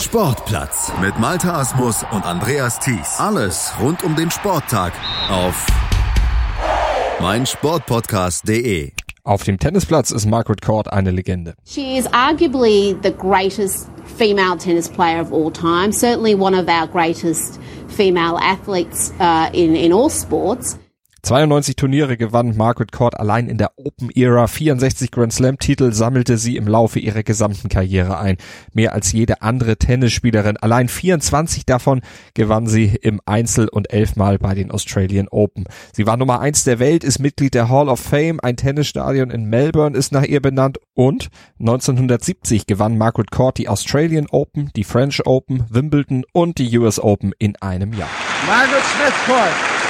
Sportplatz mit Malta Asmus und Andreas Thies. Alles rund um den Sporttag auf meinsportpodcast.de. Auf dem Tennisplatz ist Margaret Court eine Legende. She is arguably the greatest female tennis player of all time, certainly one of our greatest female athletes uh, in, in all sports. 92 Turniere gewann Margaret Court allein in der Open Era, 64 Grand Slam Titel sammelte sie im Laufe ihrer gesamten Karriere ein. Mehr als jede andere Tennisspielerin. Allein 24 davon gewann sie im Einzel und elfmal bei den Australian Open. Sie war Nummer eins der Welt, ist Mitglied der Hall of Fame, ein Tennisstadion in Melbourne ist nach ihr benannt und 1970 gewann Margaret Court die Australian Open, die French Open, Wimbledon und die US Open in einem Jahr. Margaret Smith Court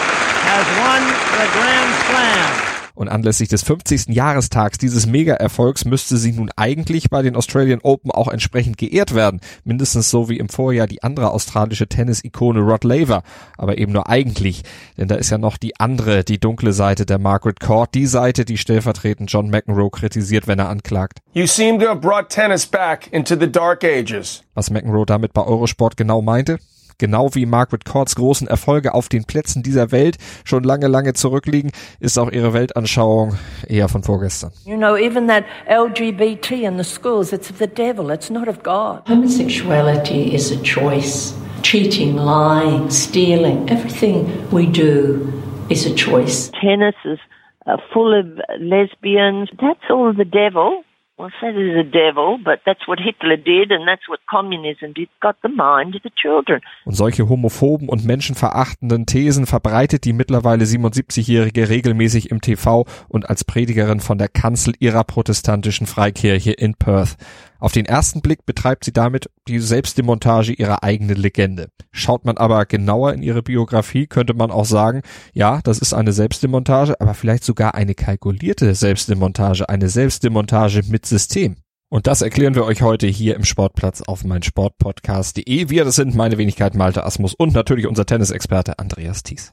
Und anlässlich des 50. Jahrestags dieses Mega-Erfolgs müsste sie nun eigentlich bei den Australian Open auch entsprechend geehrt werden. Mindestens so wie im Vorjahr die andere australische Tennis-Ikone Rod Laver. Aber eben nur eigentlich. Denn da ist ja noch die andere, die dunkle Seite der Margaret Court. Die Seite, die stellvertretend John McEnroe kritisiert, wenn er anklagt. You seem to have brought tennis back into the dark ages. Was McEnroe damit bei Eurosport genau meinte? Genau wie Margaret Courts großen Erfolge auf den Plätzen dieser Welt schon lange, lange zurückliegen, ist auch ihre Weltanschauung eher von vorgestern. You know, even that LGBT in the schools, it's of the devil, it's not of God. Homosexuality is a choice. Cheating, lying, stealing, everything we do is a choice. Tennis is uh, full of lesbians. That's all the devil. Well, that is a devil, but that's what Hitler did and that's what communism did. Got the mind of the children. Und solche homophoben und menschenverachtenden Thesen verbreitet die mittlerweile 77-Jährige regelmäßig im TV und als Predigerin von der Kanzel ihrer protestantischen Freikirche in Perth. Auf den ersten Blick betreibt sie damit die Selbstdemontage ihrer eigenen Legende. Schaut man aber genauer in ihre Biografie, könnte man auch sagen, ja, das ist eine Selbstdemontage, aber vielleicht sogar eine kalkulierte Selbstdemontage, eine Selbstdemontage mit System. Und das erklären wir euch heute hier im Sportplatz auf meinsportpodcast.de. Wir, das sind meine Wenigkeit Malte Asmus und natürlich unser Tennisexperte Andreas Thies.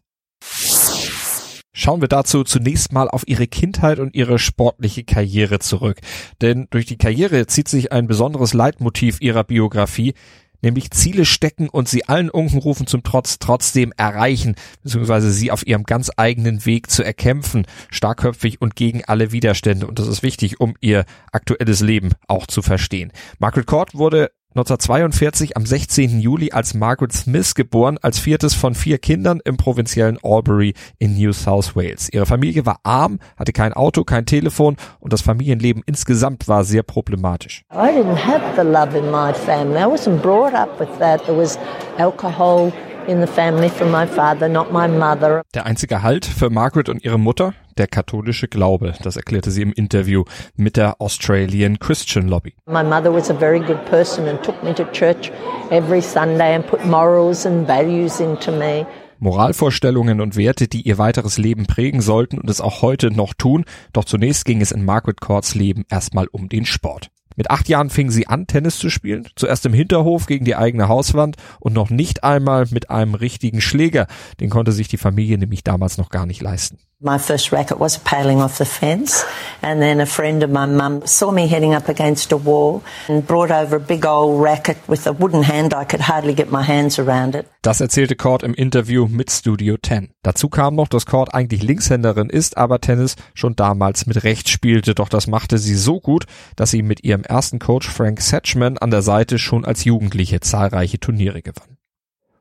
Schauen wir dazu zunächst mal auf ihre Kindheit und ihre sportliche Karriere zurück. Denn durch die Karriere zieht sich ein besonderes Leitmotiv ihrer Biografie, nämlich Ziele stecken und sie allen Unkenrufen zum Trotz trotzdem erreichen, beziehungsweise sie auf ihrem ganz eigenen Weg zu erkämpfen, starkköpfig und gegen alle Widerstände. Und das ist wichtig, um ihr aktuelles Leben auch zu verstehen. Margaret Court wurde 1942 am 16. Juli als Margaret Smith geboren, als viertes von vier Kindern im provinziellen Albury in New South Wales. Ihre Familie war arm, hatte kein Auto, kein Telefon und das Familienleben insgesamt war sehr problematisch. I didn't have the love in my family. I wasn't brought up with that. There was alcohol in the family from my father, not my mother. Der einzige Halt für Margaret und ihre Mutter, der katholische Glaube. Das erklärte sie im Interview mit der Australian Christian Lobby. My mother was a very good person and took me to church every Sunday and put morals and values into me. Moralvorstellungen und Werte, die ihr weiteres Leben prägen sollten und es auch heute noch tun. Doch zunächst ging es in Margaret Courts Leben erstmal um den Sport. Mit acht Jahren fing sie an, Tennis zu spielen. Zuerst im Hinterhof gegen die eigene Hauswand und noch nicht einmal mit einem richtigen Schläger. Den konnte sich die Familie nämlich damals noch gar nicht leisten. My first racket was paling off the fence, and then a friend of my mum saw me heading up against a wall and brought over a big old racket with a wooden hand. I could hardly get my hands around it. Das erzählte Cord im Interview mit Studio 10. Dazu kam noch, dass Cord eigentlich Linkshänderin ist, aber Tennis schon damals mit rechts spielte. Doch das machte sie so gut, dass sie mit ihrem ersten Coach Frank Satchman an der Seite schon als Jugendliche zahlreiche Turniere gewann.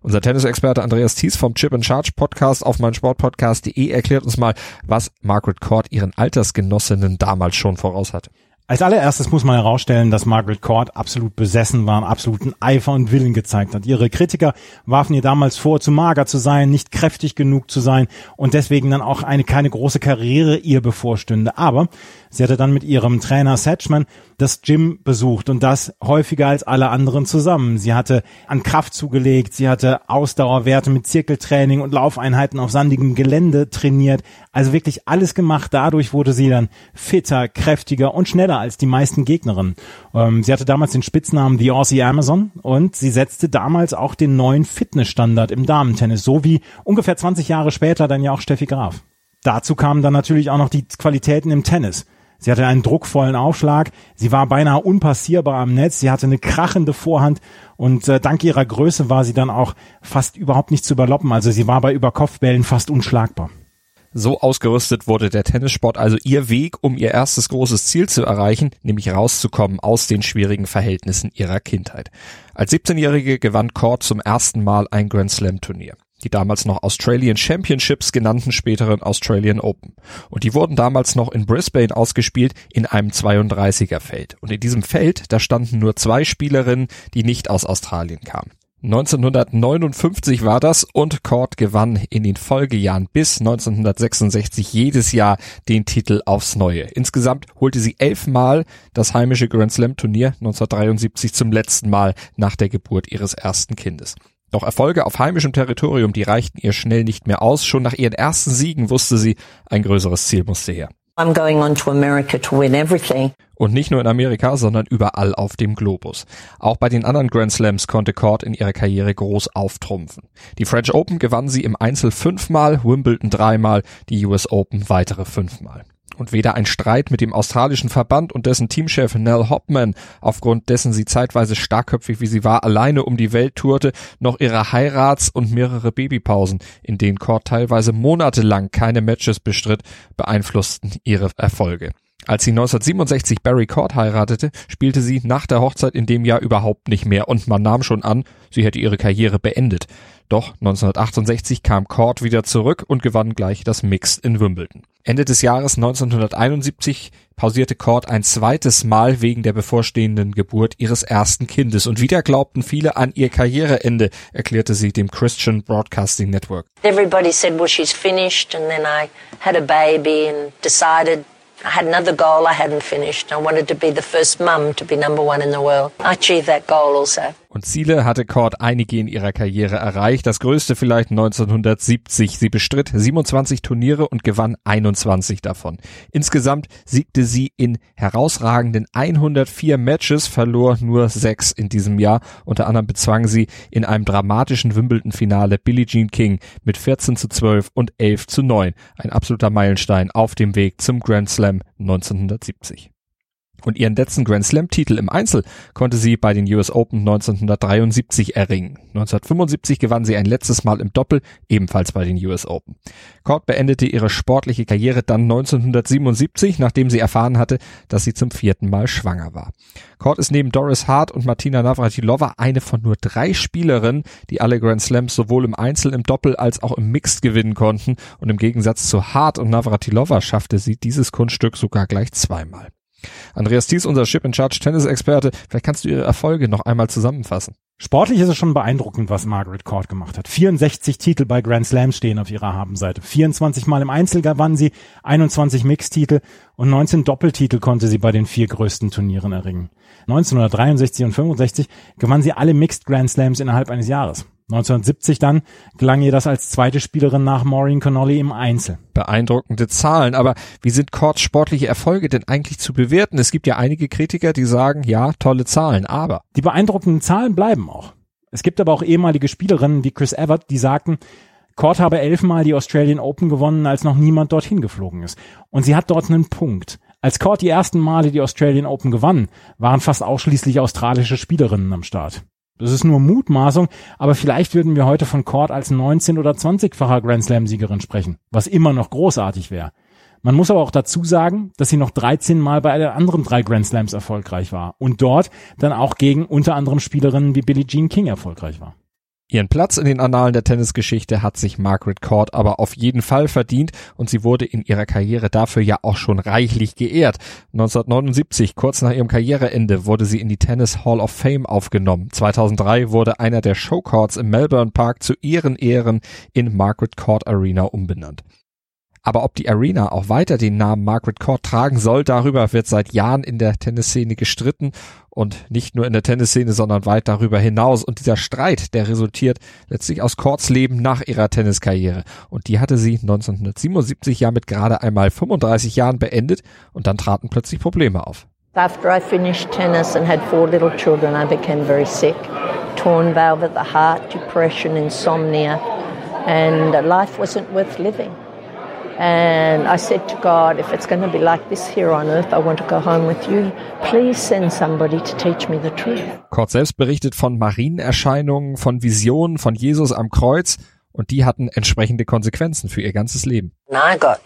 Unser Tennisexperte Andreas Thies vom Chip and Charge Podcast auf meinsportpodcast.de erklärt uns mal, was Margaret Court ihren Altersgenossinnen damals schon voraus hatte. Als allererstes muss man herausstellen, dass Margaret Court absolut besessen war, absoluten Eifer und Willen gezeigt hat. Ihre Kritiker warfen ihr damals vor, zu mager zu sein, nicht kräftig genug zu sein und deswegen dann auch eine keine große Karriere ihr bevorstünde. Aber sie hatte dann mit ihrem Trainer Satchman das Gym besucht und das häufiger als alle anderen zusammen. Sie hatte an Kraft zugelegt, sie hatte Ausdauerwerte mit Zirkeltraining und Laufeinheiten auf sandigem Gelände trainiert. Also wirklich alles gemacht. Dadurch wurde sie dann fitter, kräftiger und schneller als die meisten Gegnerinnen. Ähm, sie hatte damals den Spitznamen The Aussie Amazon und sie setzte damals auch den neuen Fitnessstandard im Damentennis, so wie ungefähr 20 Jahre später dann ja auch Steffi Graf. Dazu kamen dann natürlich auch noch die Qualitäten im Tennis. Sie hatte einen druckvollen Aufschlag. Sie war beinahe unpassierbar am Netz. Sie hatte eine krachende Vorhand und äh, dank ihrer Größe war sie dann auch fast überhaupt nicht zu überloppen. Also sie war bei Überkopfbällen fast unschlagbar. So ausgerüstet wurde der Tennissport also ihr Weg, um ihr erstes großes Ziel zu erreichen, nämlich rauszukommen aus den schwierigen Verhältnissen ihrer Kindheit. Als 17-Jährige gewann Court zum ersten Mal ein Grand Slam Turnier die damals noch Australian Championships genannten späteren Australian Open. Und die wurden damals noch in Brisbane ausgespielt in einem 32er Feld. Und in diesem Feld, da standen nur zwei Spielerinnen, die nicht aus Australien kamen. 1959 war das und Court gewann in den Folgejahren bis 1966 jedes Jahr den Titel aufs Neue. Insgesamt holte sie elfmal das heimische Grand Slam Turnier 1973 zum letzten Mal nach der Geburt ihres ersten Kindes. Doch Erfolge auf heimischem Territorium, die reichten ihr schnell nicht mehr aus. Schon nach ihren ersten Siegen wusste sie, ein größeres Ziel musste her. I'm going on to America to win everything. Und nicht nur in Amerika, sondern überall auf dem Globus. Auch bei den anderen Grand Slams konnte Court in ihrer Karriere groß auftrumpfen. Die French Open gewann sie im Einzel fünfmal, Wimbledon dreimal, die US Open weitere fünfmal und weder ein Streit mit dem australischen Verband und dessen Teamchef Nell Hopman, aufgrund dessen sie zeitweise starkköpfig wie sie war, alleine um die Welt tourte, noch ihre Heirats- und mehrere Babypausen, in denen Court teilweise monatelang keine Matches bestritt, beeinflussten ihre Erfolge. Als sie 1967 Barry Court heiratete, spielte sie nach der Hochzeit in dem Jahr überhaupt nicht mehr und man nahm schon an, sie hätte ihre Karriere beendet. Doch 1968 kam Court wieder zurück und gewann gleich das Mixed in Wimbledon. Ende des Jahres 1971 pausierte Court ein zweites Mal wegen der bevorstehenden Geburt ihres ersten Kindes und wieder glaubten viele an ihr Karriereende, erklärte sie dem Christian Broadcasting Network. Everybody said, well, she's finished and then I had a baby and decided I had another goal I hadn't finished. I wanted to be the first mum to be number one in the world. I achieved that goal also. Und Ziele hatte Cord einige in ihrer Karriere erreicht. Das größte vielleicht 1970. Sie bestritt 27 Turniere und gewann 21 davon. Insgesamt siegte sie in herausragenden 104 Matches, verlor nur sechs in diesem Jahr. Unter anderem bezwang sie in einem dramatischen Wimbledon-Finale Billie Jean King mit 14 zu 12 und 11 zu 9. Ein absoluter Meilenstein auf dem Weg zum Grand Slam 1970. Und ihren letzten Grand Slam Titel im Einzel konnte sie bei den US Open 1973 erringen. 1975 gewann sie ein letztes Mal im Doppel, ebenfalls bei den US Open. Court beendete ihre sportliche Karriere dann 1977, nachdem sie erfahren hatte, dass sie zum vierten Mal schwanger war. Court ist neben Doris Hart und Martina Navratilova eine von nur drei Spielerinnen, die alle Grand Slams sowohl im Einzel, im Doppel als auch im Mixed gewinnen konnten. Und im Gegensatz zu Hart und Navratilova schaffte sie dieses Kunststück sogar gleich zweimal. Andreas Thies, unser Chip in Charge Tennis Experte, vielleicht kannst du ihre Erfolge noch einmal zusammenfassen. Sportlich ist es schon beeindruckend, was Margaret Court gemacht hat. 64 Titel bei Grand Slam stehen auf ihrer Habenseite. 24 Mal im Einzel gewann sie, 21 Mixtitel und 19 Doppeltitel konnte sie bei den vier größten Turnieren erringen. 1963 und 65 gewann sie alle Mixed Grand Slams innerhalb eines Jahres. 1970 dann gelang ihr das als zweite Spielerin nach Maureen Connolly im Einzel. Beeindruckende Zahlen, aber wie sind Courts sportliche Erfolge denn eigentlich zu bewerten? Es gibt ja einige Kritiker, die sagen, ja, tolle Zahlen, aber. Die beeindruckenden Zahlen bleiben auch. Es gibt aber auch ehemalige Spielerinnen wie Chris Evert, die sagten, Court habe elfmal die Australian Open gewonnen, als noch niemand dorthin geflogen ist. Und sie hat dort einen Punkt. Als Court die ersten Male die Australian Open gewann, waren fast ausschließlich australische Spielerinnen am Start. Das ist nur Mutmaßung, aber vielleicht würden wir heute von Cord als 19- oder 20-facher Grand Slam-Siegerin sprechen, was immer noch großartig wäre. Man muss aber auch dazu sagen, dass sie noch 13 Mal bei den anderen drei Grand Slams erfolgreich war und dort dann auch gegen unter anderem Spielerinnen wie Billie Jean King erfolgreich war. Ihren Platz in den Annalen der Tennisgeschichte hat sich Margaret Court aber auf jeden Fall verdient und sie wurde in ihrer Karriere dafür ja auch schon reichlich geehrt. 1979, kurz nach ihrem Karriereende, wurde sie in die Tennis Hall of Fame aufgenommen. 2003 wurde einer der Showcourts im Melbourne Park zu ihren Ehren in Margaret Court Arena umbenannt. Aber ob die Arena auch weiter den Namen Margaret Court tragen soll, darüber wird seit Jahren in der Tennisszene gestritten und nicht nur in der Tennisszene, sondern weit darüber hinaus. Und dieser Streit, der resultiert letztlich aus Courts Leben nach ihrer Tenniskarriere. Und die hatte sie 1977 ja mit gerade einmal 35 Jahren beendet und dann traten plötzlich Probleme auf. After I finished tennis and had four little children, I became very sick. Torn valve at the heart, depression, insomnia, and life wasn't worth living. And I said to God, if it's going to be like this here on earth, I want to go home with you. Please send somebody to teach me the truth. Kurt selbst berichtet von Marienerscheinungen, von Visionen von Jesus am Kreuz und die hatten entsprechende Konsequenzen für ihr ganzes Leben. I got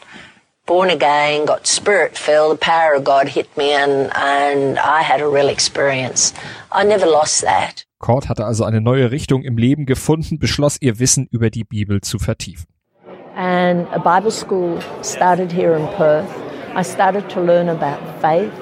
born again, got spirit filled, the power of God hit me and, and I had a real experience. I never lost that. Kurt hatte also eine neue Richtung im Leben gefunden, beschloss ihr Wissen über die Bibel zu vertiefen. And a Bible school started here in Perth. I started to learn about faith,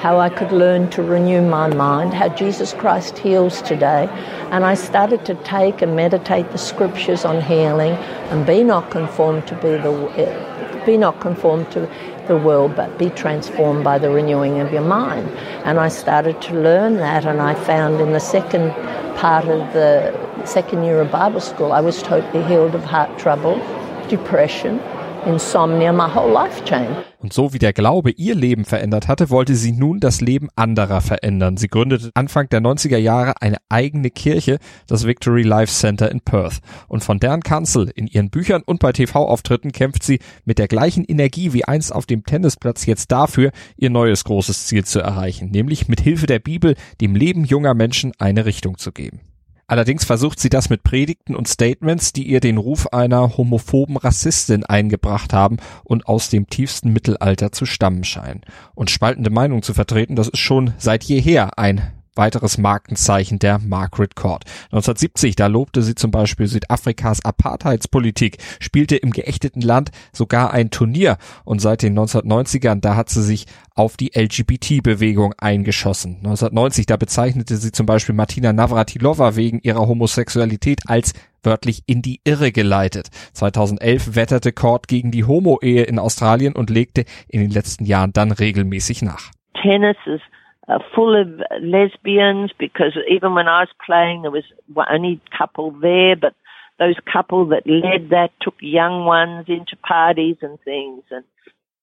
how I could learn to renew my mind, how Jesus Christ heals today. And I started to take and meditate the scriptures on healing and be not conformed to be the be not conformed to the world, but be transformed by the renewing of your mind. And I started to learn that, and I found in the second part of the second year of Bible school, I was totally healed of heart trouble, depression, insomnia, my whole life changed. Und so wie der Glaube ihr Leben verändert hatte, wollte sie nun das Leben anderer verändern. Sie gründete Anfang der 90er Jahre eine eigene Kirche, das Victory Life Center in Perth. Und von deren Kanzel in ihren Büchern und bei TV-Auftritten kämpft sie mit der gleichen Energie wie einst auf dem Tennisplatz jetzt dafür, ihr neues großes Ziel zu erreichen, nämlich mit Hilfe der Bibel dem Leben junger Menschen eine Richtung zu geben. Allerdings versucht sie das mit Predigten und Statements, die ihr den Ruf einer homophoben Rassistin eingebracht haben und aus dem tiefsten Mittelalter zu stammen scheinen. Und spaltende Meinungen zu vertreten, das ist schon seit jeher ein weiteres Markenzeichen der Margaret Court. 1970, da lobte sie zum Beispiel Südafrikas Apartheidspolitik, spielte im geächteten Land sogar ein Turnier und seit den 1990ern, da hat sie sich auf die LGBT-Bewegung eingeschossen. 1990, da bezeichnete sie zum Beispiel Martina Navratilova wegen ihrer Homosexualität als wörtlich in die Irre geleitet. 2011 wetterte Court gegen die Homo-Ehe in Australien und legte in den letzten Jahren dann regelmäßig nach. Tennis is uh, full of lesbians because even when I was playing, there was only couple there, but those couple that led that took young ones into parties and things and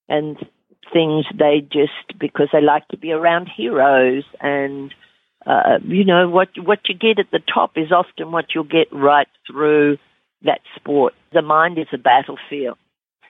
and things they just because they like to be around heroes and uh, you know what what you get at the top is often what you'll get right through that sport. The mind is a battlefield.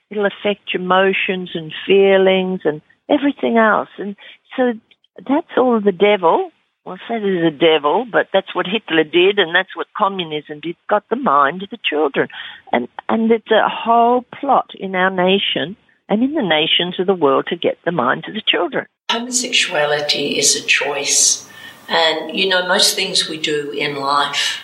It'll affect your emotions and feelings and everything else. And so that's all the devil. Well, say there's a devil, but that's what Hitler did, and that's what communism did. Got the mind of the children, and and it's a whole plot in our nation and in the nations of the world to get the mind of the children. Homosexuality is a choice, and you know most things we do in life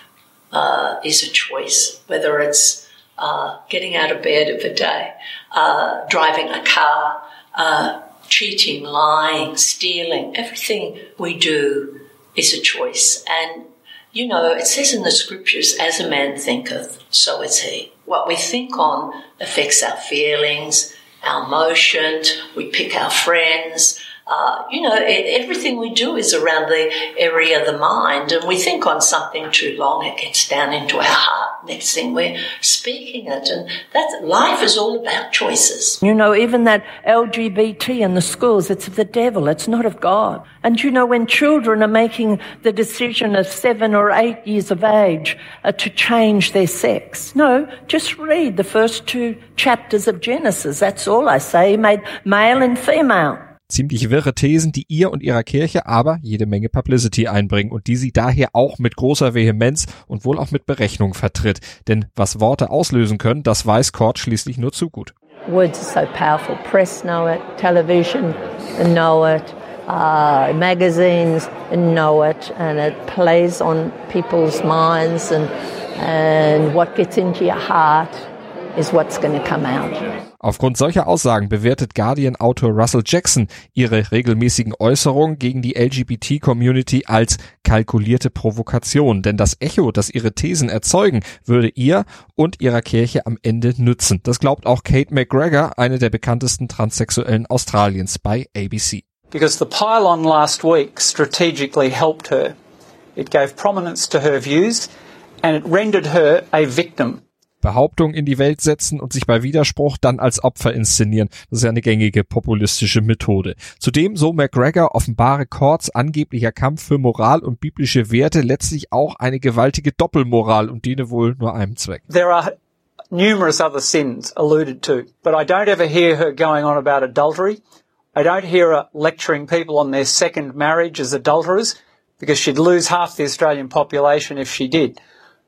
uh, is a choice, whether it's uh, getting out of bed of a day, uh, driving a car uh, cheating, lying, stealing, everything we do is a choice. And, you know, it says in the scriptures, as a man thinketh, so is he. What we think on affects our feelings, our emotions, we pick our friends. Uh, you know, everything we do is around the area of the mind, and we think on something too long, it gets down into our heart. Next thing we're speaking it, and that life is all about choices. You know, even that LGBT in the schools, it's of the devil, it's not of God. And you know, when children are making the decision at seven or eight years of age uh, to change their sex, no, just read the first two chapters of Genesis. That's all I say. He made male and female. Ziemlich wirre Thesen, die ihr und ihrer Kirche aber jede Menge Publicity einbringen und die sie daher auch mit großer Vehemenz und wohl auch mit Berechnung vertritt. Denn was Worte auslösen können, das weiß Kort schließlich nur zu gut. Words are so powerful. Press know it, television know it, uh, magazines know it, and it plays on people's minds and, and what gets into your heart is what's going to come out. Aufgrund solcher Aussagen bewertet Guardian-Autor Russell Jackson ihre regelmäßigen Äußerungen gegen die LGBT-Community als kalkulierte Provokation, denn das Echo, das ihre Thesen erzeugen, würde ihr und ihrer Kirche am Ende nützen. Das glaubt auch Kate McGregor, eine der bekanntesten Transsexuellen Australiens bei ABC. Because the pylon last week strategically helped her. It gave prominence to her views and it rendered her a victim. Behauptungen in die Welt setzen und sich bei Widerspruch dann als Opfer inszenieren. Das ist ja eine gängige populistische Methode. Zudem, so McGregor, offenbare Courts angeblicher Kampf für Moral und biblische Werte letztlich auch eine gewaltige Doppelmoral und diene wohl nur einem Zweck. There are numerous other sins alluded to. But I don't ever hear her going on about adultery. I don't hear her lecturing people on their second marriage as adulterers because she'd lose half the Australian population if she did.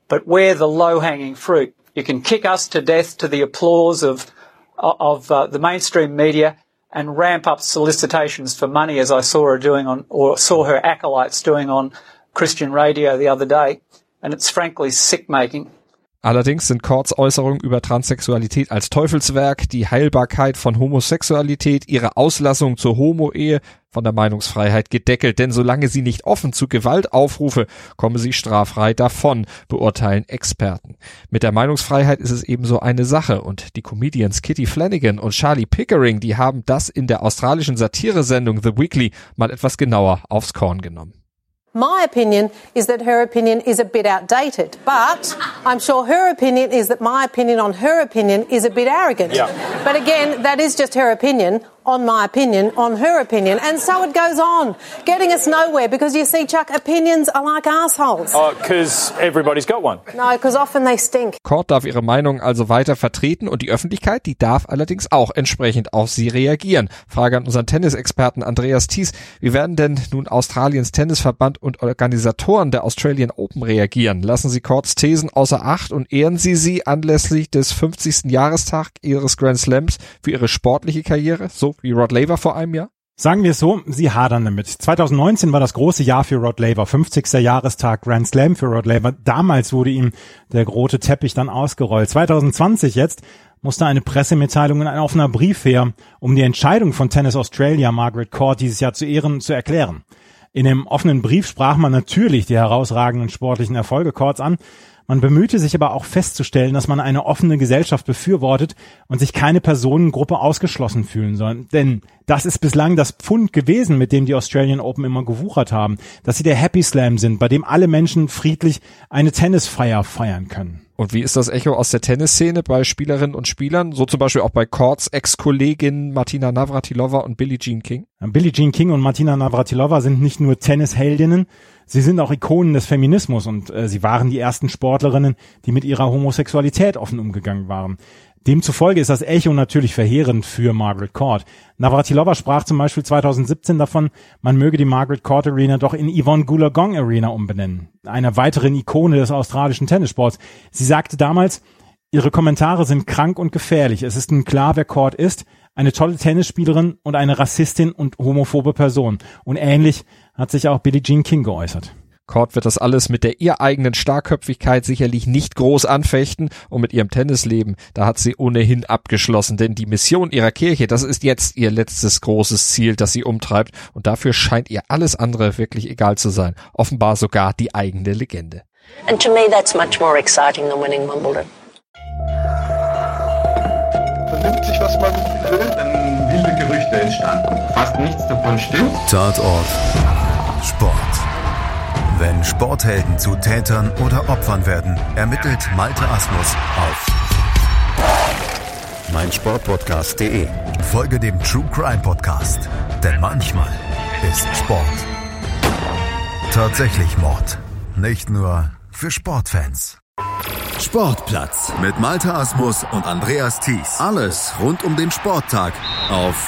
But we're the low-hanging fruit. You can kick us to death to the applause of of uh, the mainstream media and ramp up solicitations for money as I saw her doing on or saw her acolytes doing on Christian radio the other day. And it's frankly sick making. Allerdings sind Courts Äußerungen über Transsexualität als Teufelswerk, die Heilbarkeit von Homosexualität, ihre Auslassung zur Homo-Ehe von der Meinungsfreiheit gedeckelt, denn solange sie nicht offen zu Gewalt aufrufe, komme sie straffrei davon, beurteilen Experten. Mit der Meinungsfreiheit ist es ebenso eine Sache und die Comedians Kitty Flanagan und Charlie Pickering, die haben das in der australischen Satiresendung The Weekly mal etwas genauer aufs Korn genommen. My opinion is that her opinion is a bit outdated, but I'm sure her opinion is that my opinion on her opinion is a bit arrogant. Yeah. But again, that is just her opinion on my opinion on her opinion, and so it goes on, getting us nowhere because you see, Chuck, opinions are like assholes. Oh, because everybody's got one. No, because often they stink. Court darf ihre Meinung also weiter vertreten und die Öffentlichkeit, die darf allerdings auch entsprechend auf sie reagieren. Frage an unseren Tennisexperten Andreas Thies. Wie werden denn nun Australiens Tennisverband und Organisatoren der Australian Open reagieren? Lassen Sie Courts Thesen außer Acht und ehren Sie sie anlässlich des 50. Jahrestag ihres Grand Slams für ihre sportliche Karriere? So wie Rod Laver vor einem Jahr? Sagen wir es so, sie hadern damit. 2019 war das große Jahr für Rod Laver, 50. Jahrestag Grand Slam für Rod Laver. Damals wurde ihm der rote Teppich dann ausgerollt. 2020 jetzt musste eine Pressemitteilung in ein offener Brief her, um die Entscheidung von Tennis Australia Margaret Court dieses Jahr zu ehren, zu erklären. In dem offenen Brief sprach man natürlich die herausragenden sportlichen Erfolge Courts an, man bemühte sich aber auch festzustellen, dass man eine offene Gesellschaft befürwortet und sich keine Personengruppe ausgeschlossen fühlen soll. Denn das ist bislang das Pfund gewesen, mit dem die Australian Open immer gewuchert haben, dass sie der Happy Slam sind, bei dem alle Menschen friedlich eine Tennisfeier feiern können. Und wie ist das Echo aus der Tennisszene bei Spielerinnen und Spielern? So zum Beispiel auch bei Courts Ex-Kolleginnen Martina Navratilova und Billie Jean King? Billie Jean King und Martina Navratilova sind nicht nur Tennisheldinnen, sie sind auch Ikonen des Feminismus und äh, sie waren die ersten Sportlerinnen, die mit ihrer Homosexualität offen umgegangen waren. Demzufolge ist das Echo natürlich verheerend für Margaret Court. Navratilova sprach zum Beispiel 2017 davon, man möge die Margaret Court Arena doch in Yvonne Goolagong Arena umbenennen, einer weiteren Ikone des australischen Tennissports. Sie sagte damals, ihre Kommentare sind krank und gefährlich. Es ist nun klar, wer Court ist, eine tolle Tennisspielerin und eine Rassistin und homophobe Person. Und ähnlich hat sich auch Billie Jean King geäußert. Court wird das alles mit der ihr eigenen Starkköpfigkeit sicherlich nicht groß anfechten und mit ihrem Tennisleben, da hat sie ohnehin abgeschlossen, denn die Mission ihrer Kirche, das ist jetzt ihr letztes großes Ziel, das sie umtreibt und dafür scheint ihr alles andere wirklich egal zu sein, offenbar sogar die eigene Legende. And to me that's much more exciting than winning Wimbledon. Vernimmt sich, was man will, Gerüchte entstanden. Fast nichts davon stimmt. Tatort. Sport. Wenn Sporthelden zu Tätern oder Opfern werden, ermittelt Malte Asmus auf meinsportpodcast.de. Folge dem True Crime Podcast, denn manchmal ist Sport tatsächlich Mord. Nicht nur für Sportfans. Sportplatz mit Malte Asmus und Andreas Thies. Alles rund um den Sporttag auf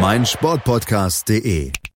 meinsportpodcast.de.